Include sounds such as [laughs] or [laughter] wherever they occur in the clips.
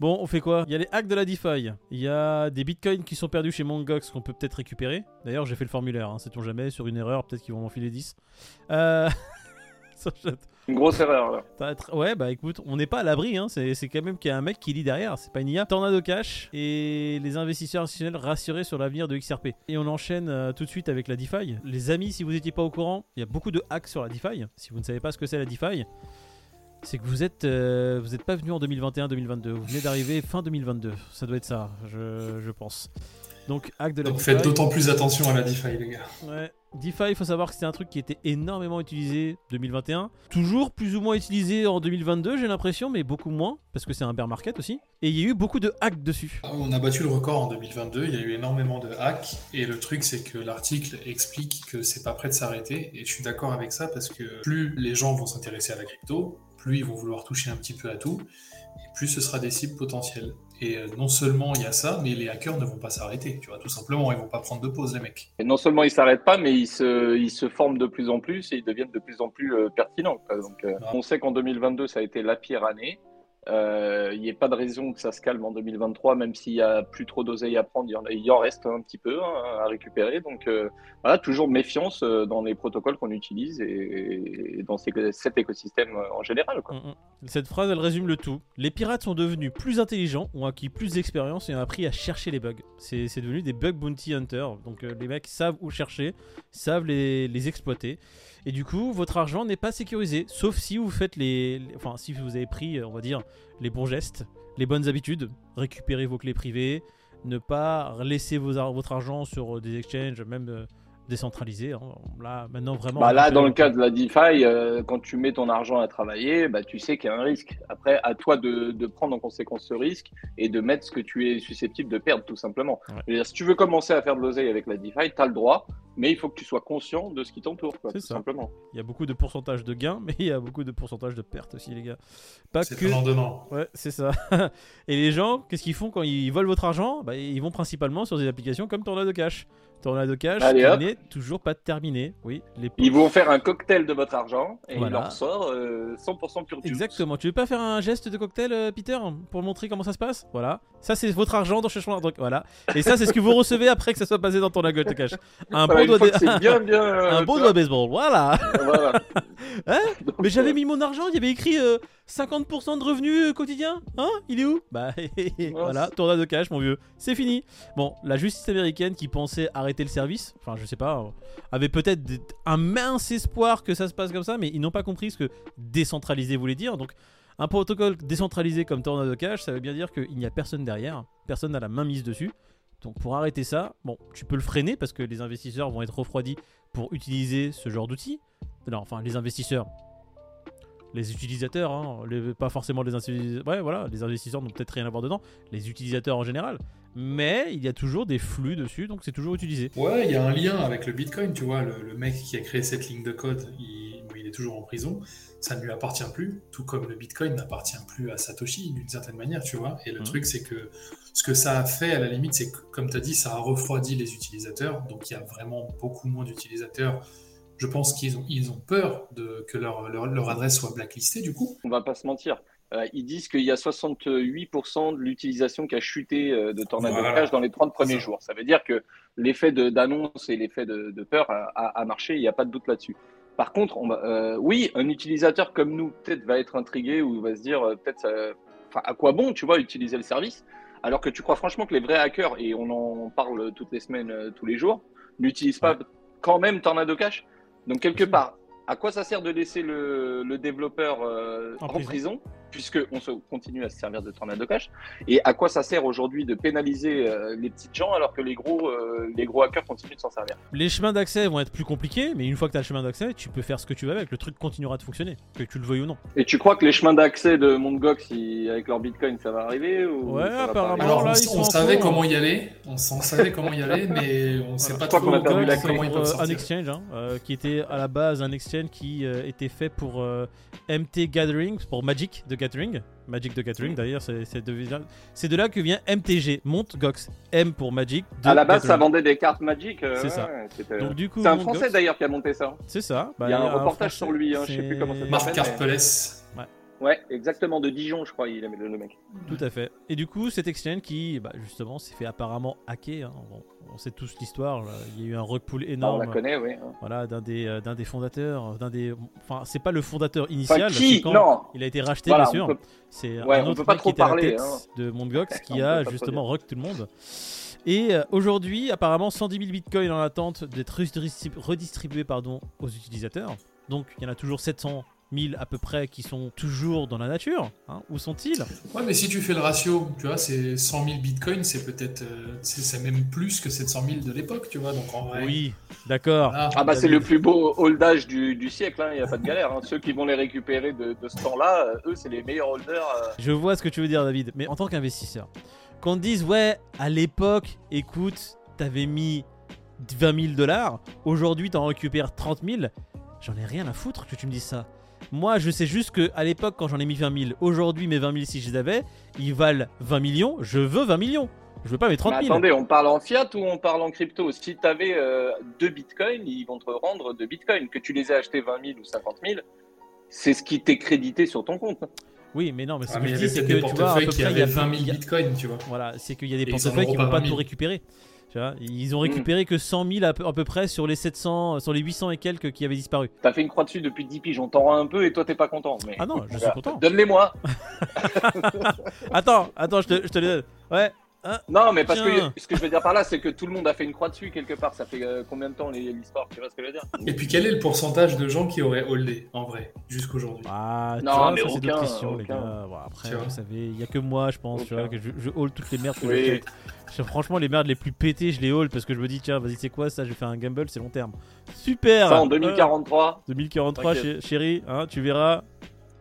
Bon, on fait quoi? Il y a les hacks de la DeFi. Il y a des bitcoins qui sont perdus chez Mongox qu'on peut peut-être récupérer. D'ailleurs, j'ai fait le formulaire, hein, sait-on jamais, sur une erreur, peut-être qu'ils vont m'en filer 10. Euh... [laughs] Une grosse erreur là. Ouais, bah écoute, on n'est pas à l'abri, hein. c'est c'est quand même qu'il y a un mec qui lit derrière, c'est pas une IA. Tornado Cash et les investisseurs institutionnels rassurés sur l'avenir de XRP. Et on enchaîne euh, tout de suite avec la DeFi. Les amis, si vous n'étiez pas au courant, il y a beaucoup de hacks sur la DeFi. Si vous ne savez pas ce que c'est la DeFi, c'est que vous êtes, euh, vous êtes pas venu en 2021-2022, vous venez d'arriver fin 2022. Ça doit être ça, je, je pense. Donc, hack de la Donc DeFi. faites d'autant plus attention à la DeFi, les gars. Ouais. DeFi, il faut savoir que c'était un truc qui était énormément utilisé 2021. Toujours plus ou moins utilisé en 2022, j'ai l'impression, mais beaucoup moins, parce que c'est un bear market aussi. Et il y a eu beaucoup de hacks dessus. Ah, On a battu le record en 2022, il y a eu énormément de hacks, et le truc c'est que l'article explique que c'est pas prêt de s'arrêter, et je suis d'accord avec ça parce que plus les gens vont s'intéresser à la crypto, plus ils vont vouloir toucher un petit peu à tout, et plus ce sera des cibles potentielles. Et euh, non seulement il y a ça, mais les hackers ne vont pas s'arrêter, tu vois, tout simplement, ils vont pas prendre de pause les mecs. Et non seulement ils s'arrêtent pas, mais ils se, ils se forment de plus en plus et ils deviennent de plus en plus euh, pertinents. quoi. Donc, euh, Ah. on sait qu'en 2022, ça a été la pire année. Il n'y a pas de raison que ça se calme en 2023, même s'il y a plus trop d'oseille à prendre, il y en, reste un petit peu hein, à récupérer. Donc euh, voilà, toujours méfiance euh, dans les protocoles qu'on utilise et, dans cet écosystème euh, en général. Mm, mm. Cette phrase, elle résume le tout. Les pirates sont devenus plus intelligents, ont acquis plus d'expérience et ont appris à chercher les bugs. C'est devenu des bug bounty hunters. Donc les mecs savent où chercher, savent les, exploiter. Et du coup, votre argent n'est pas sécurisé, sauf si vous faites les, enfin si vous avez pris, on va dire, les bons gestes, les bonnes habitudes, récupérer vos clés privées, ne pas laisser vos ar- votre argent sur euh, des exchanges, même euh, décentralisés. hein. Là, maintenant vraiment. Bah là, dans le cas de la DeFi, euh, quand tu mets ton argent à travailler, bah, tu sais qu'il y a un risque. Après, à toi de, de prendre en conséquence ce risque et de mettre ce que tu es susceptible de perdre, tout simplement. Ouais. Si tu veux commencer à faire de l'oseille avec la DeFi, tu as le droit, mais il faut que tu sois conscient de ce qui t'entoure, quoi, C'est tout ça. simplement. Il y a beaucoup de pourcentage de gains, [laughs] mais il y a beaucoup de pourcentage de pertes aussi, les gars. Pas C'est que. donnant. Ouais, c'est ça. [laughs] Et les gens, qu'est-ce qu'ils font quand ils volent votre argent? Bah, Ils vont principalement sur des applications comme Tornado Cash. Tornado Cash, n'est toujours pas terminé. Oui, les Ils vont faire un cocktail de votre argent et Voilà. il leur sort euh, 100% pure juice. Exactement. Tu veux pas faire un geste de cocktail, euh, Peter, pour montrer comment ça se passe? Voilà. Ça, c'est votre argent dans cherchement d'argent. Voilà. Et ça, c'est ce que vous recevez après que ça soit passé dans ton Tornado Cash. Un [laughs] bon doigt, bien, bien. [laughs] euh, un bon tu doigt baseball. Voilà. voilà. [laughs] Hein Donc, Mais j'avais euh, mis mon argent, il y avait écrit euh, 50% de revenus euh, quotidiens. Hein Il est où? Bah [laughs] voilà, tournade de cash, mon vieux. C'est fini. Bon, la justice américaine qui pensait arrêter le service, enfin je sais pas, euh, avait peut-être un mince espoir que ça se passe comme ça, mais ils n'ont pas compris ce que décentraliser voulait dire. Donc un protocole décentralisé comme Tornado Cash, ça veut bien dire qu'il n'y a personne derrière, personne n'a la main mise dessus. Donc pour arrêter ça, bon, tu peux le freiner parce que les investisseurs vont être refroidis pour utiliser ce genre d'outils. Non, enfin les investisseurs, les utilisateurs, hein, pas forcément les investisseurs. Ouais, voilà, les investisseurs n'ont peut-être rien à voir dedans, les utilisateurs en général. Mais il y a toujours des flux dessus, donc c'est toujours utilisé. Ouais, il y a un lien avec le Bitcoin, tu vois, le, mec qui a créé cette ligne de code, toujours en prison, ça ne lui appartient plus, tout comme le Bitcoin n'appartient plus à Satoshi d'une certaine manière, tu vois. Et le Mhm. truc, c'est que ce que ça a fait, à la limite, c'est que, comme tu as dit, ça a refroidi les utilisateurs, donc il y a vraiment beaucoup moins d'utilisateurs. Je pense qu'ils ont, ils ont peur de, que leur, leur, leur adresse soit blacklistée, du coup. On va pas se mentir. Euh, ils disent qu'il y a 68% de l'utilisation qui a chuté euh, de Tornado Voilà. Cash dans les 30 premiers Ça. jours. Ça veut dire que l'effet d'annonce et l'effet de, de peur a, a- a marché, il n'y a pas de doute là-dessus. Par contre, on va, euh, oui, un utilisateur comme nous peut-être va être intrigué ou va se dire euh, peut-être à quoi bon, tu vois, utiliser le service alors que tu crois franchement que les vrais hackers, et on en parle toutes les semaines, euh, tous les jours, n'utilisent pas quand même Tornado Cash Donc quelque part, à quoi ça sert de laisser le, le développeur euh, En en, prison. prison, puisque on se continue à se servir de Tornado Cash Et à quoi ça sert aujourd'hui de pénaliser euh, les petits gens alors que les gros, euh, les gros hackers continuent de s'en servir? Les chemins d'accès vont être plus compliqués, mais une fois que tu as le chemin d'accès, tu peux faire ce que tu veux avec. Le truc continuera de fonctionner, que tu le veuilles ou non. Et tu crois que les chemins d'accès de Mondgox ils- avec leur Bitcoin, ça va arriver ou Ouais, apparemment, Alors, là, on, ils sont on en savait cours. comment y aller, on, s'en savait comment y aller, mais on sait Voilà. pas trop qu'on a perdu comment, la comment ils peuvent euh, un exchange hein, euh, qui était à la base un exchange qui euh, était fait pour euh, MT Gathering, pour Magic de Gathering. Magic de Gathering d'ailleurs, c'est de, là que vient MTG, Monte Gox. M pour Magic. de À la base, ça vendait des cartes Magic. euh, C'est ça. ouais, c'était- Donc du coup, C'est un. Français d'ailleurs qui a monté ça. C'est ça. Bah, Il y a un reportage Français, sur lui, hein, je sais plus comment ça s'appelle. Marc mais- Carpeles. Ouais, exactement, de Dijon, je crois, il aimait le, mec. Tout à fait. Et du coup, cet exchange qui, bah, justement, s'est fait apparemment hacker. hein. Bon, on sait tous l'histoire. Il y a eu un rug pull Ah, on énorme. la connaît, oui. hein. Voilà, d'un des, euh, d'un des fondateurs, d'un des. Enfin, c'est pas le fondateur Enfin, initial. qui c'est quand Non Il a été racheté, Voilà, bien on sûr. peut- C'est Ouais, un on autre pas mec trop qui était à la parler, tête hein. de Mondgox [laughs] On qui a justement rock tout le monde. Et euh, aujourd'hui, apparemment, 110 000 bitcoins en attente d'être redistrib- redistribués pardon, aux utilisateurs. Donc, il y en a toujours 700 000 à peu près qui sont toujours dans la nature. hein. Où sont-ils? Ouais, mais si tu fais le ratio, tu vois, c'est 100 000 bitcoins, c'est peut-être. euh, c'est même plus que 700 000 de l'époque, tu vois. Donc en vrai. Oui, d'accord. voilà. Ah bah c'est le plus beau holdage du, du siècle, il n'y a pas de galère. hein. Ceux qui vont les récupérer de, de ce temps-là, euh, eux c'est les meilleurs holders. euh. Je vois ce que tu veux dire, David. Mais en tant qu'investisseur, qu'on te dise, ouais, à l'époque, écoute, t'avais mis 20 000 dollars, aujourd'hui t'en récupères 30 000, j'en ai rien à foutre que tu me dises ça. Moi, je sais juste que à l'époque, quand j'en ai mis 20 000, aujourd'hui, mes 20 000, si je les avais, ils valent 20 millions. Je veux 20 millions. Je veux pas mes 30 Mais 000. attendez, on parle en fiat ou on parle en crypto? Si tu avais deux bitcoins, ils vont te rendre deux bitcoins. Que tu les aies achetés 20 000 ou 50 000, c'est ce qui t'est crédité sur ton compte. Oui, mais non, mais ce Ah, que mais je dis, c'est que tu vois, à peu portefeuilles qui près, il y a avaient 20 000 il y a- bitcoins, tu vois. Voilà, c'est qu'il y a des portefeuilles qui auront vont pas pas 20 tout 000. récupérer. Tu vois, ils ont Mm. récupéré que 100 000 à peu, à peu près sur les 700, sur les 800 et quelques qui avaient disparu. T'as fait une croix dessus depuis 10 piges, on t'en rend un peu et toi t'es pas content. Mais Ah non, je suis content. Donne-les-moi. [laughs] Attends, attends, je te, je te les donne. Ouais. Non, mais parce Tiens. que ce que je veux dire par là, c'est que tout le monde a fait une croix dessus quelque part. Ça fait euh, combien de temps les- l'histoire Tu vois ce que je veux dire Et puis quel est le pourcentage de gens qui auraient holdé, en vrai, jusqu'aujourd'hui Ah, tu Non, vois, mais ça c'est d'autres aucun, questions, les gars. Bon, après, Tu vois. vous savez, il y a que moi, je pense, tu vois, que je, je hold toutes les merdes que Oui. Je- Franchement, les merdes les plus pétées, je les hold parce que je me dis, tiens, vas-y, c'est quoi ça Je vais faire un gamble, c'est long terme. Super Ça en Euh, 2043. 2043, T'inquiète. chez- chérie, hein, tu verras.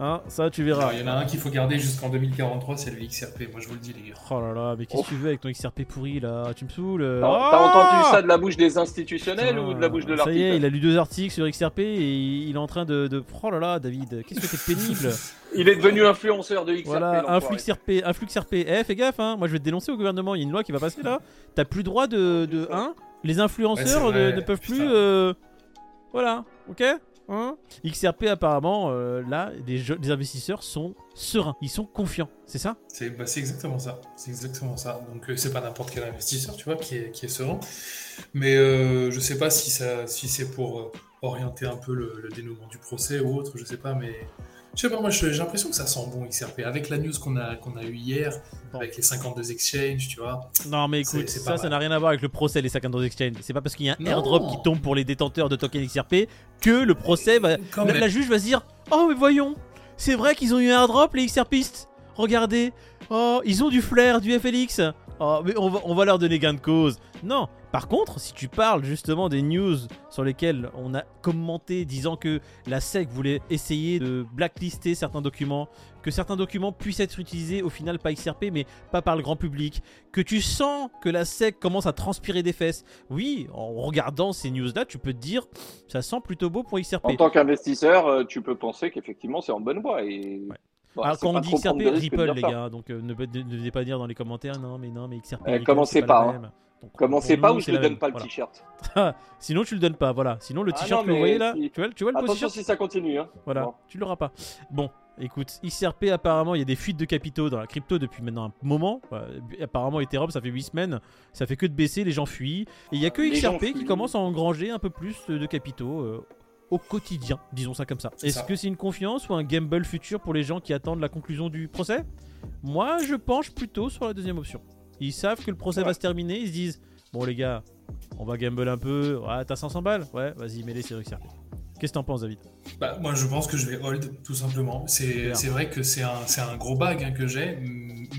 Hein, ça, tu verras. Il y en a un qu'il faut garder jusqu'en 2043, c'est le XRP, moi je vous le dis les gars. Oh là là, mais qu'est-ce que tu veux avec ton XRP pourri là? Tu me saoules euh. T'as Ah entendu ça de la bouche des institutionnels ou de la bouche de Ça y est, l'article il a lu deux articles sur XRP et il est en train de. de... Oh là là, David, qu'est-ce que t'es pénible? [laughs] Il est devenu influenceur de XRP. Voilà, un l'enfoiré. flux RP, un flux RP. Eh, fais gaffe, hein. Moi, je vais te dénoncer au gouvernement. Il y a une loi qui va passer là. T'as plus droit de, de hein? Les influenceurs Ouais, ne, peuvent putain. plus. euh, Voilà, ok? Hein XRP apparemment, euh, là, des investisseurs sont sereins, ils sont confiants, c'est ça? C'est bah, c'est exactement ça. C'est exactement ça. Donc euh, c'est pas n'importe quel investisseur, tu vois, qui est, qui est serein. Mais euh, je sais pas si, si c'est pour euh, orienter un peu le, le dénouement du procès ou autre, je sais pas, mais je sais pas, moi j'ai l'impression que ça sent bon XRP. Avec la news qu'on a, qu'on a eu hier, Bon. avec les 52 exchanges, tu vois. Non, mais écoute, ça, ça n'a rien à voir avec le procès des 52 exchange. C'est pas parce qu'il y a un Non. airdrop qui tombe pour les détenteurs de tokens XRP que le procès va. Quand La, même. la juge va se dire Oh, mais voyons, c'est vrai qu'ils ont eu un airdrop, les XRPistes. Regardez, oh, ils ont du flair, du FLX. Oh, mais on va, on va leur donner gain de cause. Non. Par contre, si tu parles justement des news sur lesquelles on a commenté disant que la SEC voulait essayer de blacklister certains documents, que certains documents puissent être utilisés au final pas XRP mais pas par le grand public, que tu sens que la SEC commence à transpirer des fesses. Oui, en regardant ces news-là, tu peux te dire, ça sent plutôt beau pour XRP. En tant qu'investisseur, euh, tu peux penser qu'effectivement c'est en bonne voie. Et... Ouais. Bon, Alors quand on dit XRP, Ripple les gars, donc euh, ne, ne, ne venez pas dire dans les commentaires non mais non mais XRP. Eh, Ripple, commencez pas, hein. Donc, Commencez pas ou je la donne même. pas le Voilà. t-shirt. [laughs] Sinon tu le donnes pas, voilà. Sinon le Ah t-shirt non, que vous mais voyez là, si- tu vois, tu vois le Attention si ça continue. Hein. Voilà, Bon. tu l'auras pas. Bon, écoute, XRP apparemment, il y a des fuites de capitaux dans la crypto depuis maintenant un moment. Apparemment, Ethereum, ça fait 8 semaines, ça fait que de baisser, les gens fuient. Et il y a que Les XRP qui commence à engranger un peu plus de capitaux euh, au quotidien, disons ça comme ça. Est-ce que c'est une confiance ou un gamble futur pour les gens qui attendent la conclusion du procès? Moi, je penche plutôt sur la deuxième option. Ils savent que le procès Ouais. va se terminer, ils se disent Bon, les gars, on va gamble un peu. Ouais, t'as 500 balles? Ouais, vas-y, mets-les sur XRP. Qu'est-ce que t'en penses, David? Bah, moi, je pense que je vais hold, tout simplement. C'est c'est vrai que c'est un, c'est un gros bag hein, que j'ai,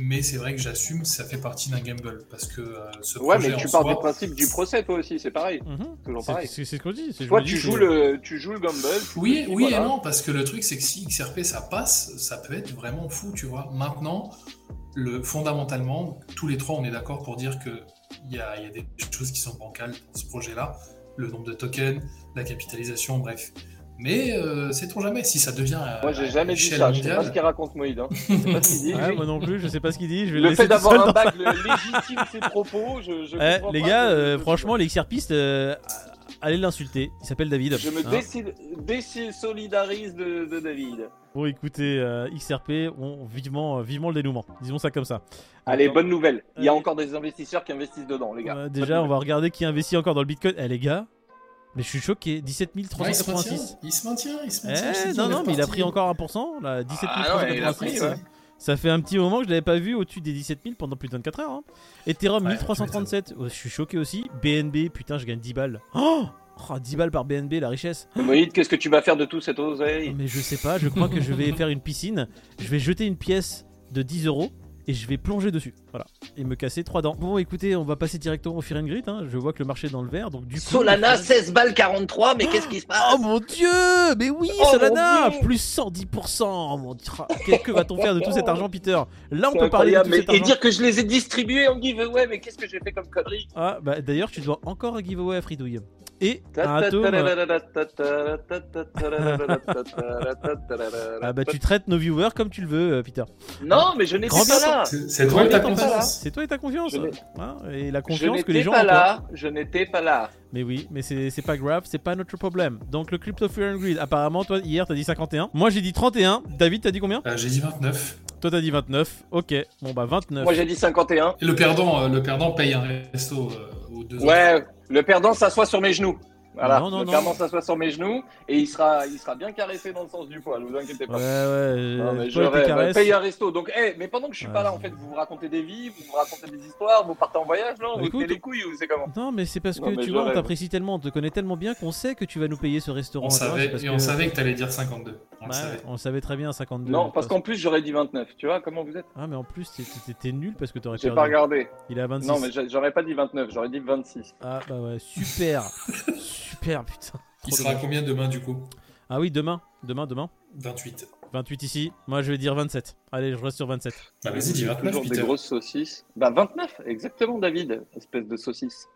mais c'est vrai que j'assume, ça fait partie d'un gamble. Parce que euh, ce Ouais, mais tu pars soi- du principe du procès toi aussi, c'est pareil. Mhm. Toujours C'est pareil. c'est- c'est ce qu'on dit. c'est- Toi dis tu joues le, tu joues le gamble. Oui, oui voilà. et non, parce que le truc, c'est que si XRP ça passe, ça peut être vraiment fou, tu vois. Maintenant, le, fondamentalement, tous les trois, on est d'accord pour dire que il y a, y a des choses qui sont bancales dans ce projet-là. Le nombre de tokens, la capitalisation, bref. Mais euh, sait-on jamais si ça devient. à- Moi j'ai jamais dit ça. Je sais pas mondiale. ce qu'il raconte Moïd. Hein. Je sais pas ce qu'il dit. Ouais, moi non plus, je sais pas ce qu'il dit. Je vais le, fait d'avoir un bac le- légitime ses propos, je. Eh, [laughs] les pas gars, euh, franchement, les XRPistes, euh, allez l'insulter. Il s'appelle David. Je me hein. décide, désolidarise de, de David. Bon, écoutez, euh, XRP, on, vivement, euh, vivement le dénouement. Disons ça comme ça. Allez, bonne nouvelle. Il y a Allez. encore des investisseurs qui investissent dedans, les gars. Euh, déjà, on va regarder qui investit encore dans le Bitcoin. Eh, les gars, mais je suis choqué. 17 Ouais, il se maintient, 386. il se maintient, il se maintient. Eh, non, non, mais il a pris encore 1%. Là, 17 Ah non, il a 386. pris, ouais. Ça fait un petit moment que je l'avais pas vu au-dessus des 17 000 pendant plus de 24 heures. hein. Ethereum Ouais, 1337. Oh, je suis choqué aussi. BNB, putain, je gagne 10 balles. Oh, Oh, 10 balles par BNB, la richesse. Moïd, qu'est-ce que tu vas faire de tout cette oseille Mais je sais pas, je crois que je vais faire une piscine. Je vais jeter une pièce de 10 euros et je vais plonger dessus. Voilà. Et me casser trois dents. Bon, écoutez, on va passer directement au Fear and Greed. hein. Je vois que le marché est dans le vert. Donc, du coup. Solana, 16 balles 43, mais qu'est-ce qui se passe Oh mon dieu Mais oui, Oh Solana Plus 110% mon Dieu. Que, que va-t-on faire de tout cet argent, Peter Là, on peut parler de tout mais- cet Et argent. dire que je les ai distribués en giveaway, mais qu'est-ce que j'ai fait comme connerie Ah, bah d'ailleurs, tu dois encore un giveaway à Fridouille. Et un atome. Ah, bah tu traites nos viewers comme tu le veux, euh, Peter. Non, mais je n'étais Grand pas là. C'est et Je ta. Confiance. C'est toi et ta confiance. Hein, et la Je confiance que les gens pas ont là. Je n'étais pas là. Mais oui, mais c'est c'est pas grave, c'est pas notre problème. Donc le Crypto Fear and Greed, apparemment, toi hier t'as dit 51. Moi j'ai dit 31. David, t'as dit combien? Euh, J'ai dit 29. Toi t'as dit 29. Ok, bon bah 29. Moi j'ai dit 51. Et le perdant, euh, le perdant paye un resto euh, aux deux autres. Ouais, le perdant s'assoit sur mes genoux. Voilà, Non, non, non. perdant s'assoit sur mes genoux et il sera, il sera bien caressé dans le sens du poil, vous inquiétez Ouais, pas. ouais, Non, mais euh, je tes rêve. caresses. Paye un resto. Donc, eh, mais pendant que je suis Ouais. pas là, en fait, vous vous racontez des vies, vous vous racontez des histoires, vous partez en voyage, non? Vous Écoute, les couilles ou c'est comment? Non, mais c'est parce Non, que mais tu je vois, on rêve. t'apprécie tellement, on te connaît tellement bien qu'on sait que tu vas nous payer ce restaurant. On vois, savait, parce et que- on savait que t'allais dire 52. On le Ouais, savait. on savait très bien, 52. Non, parce qu'en plus, j'aurais dit 29. Tu vois comment vous êtes? Ah, mais en plus, t'es nul parce que t'aurais J'ai pas regardé. Il est à 26. Non, mais j'a- j'aurais pas dit 29, j'aurais dit 26. Ah, bah ouais, super. [laughs] super, putain. Il sera à combien demain du coup Ah oui, demain. Demain, demain. 28. 28 ici. Moi, je vais dire 27. Allez, je reste sur 27. Bah vas-y, dis 29, Toujours des grosses saucisses. Bah 29, exactement, David, espèce de saucisse.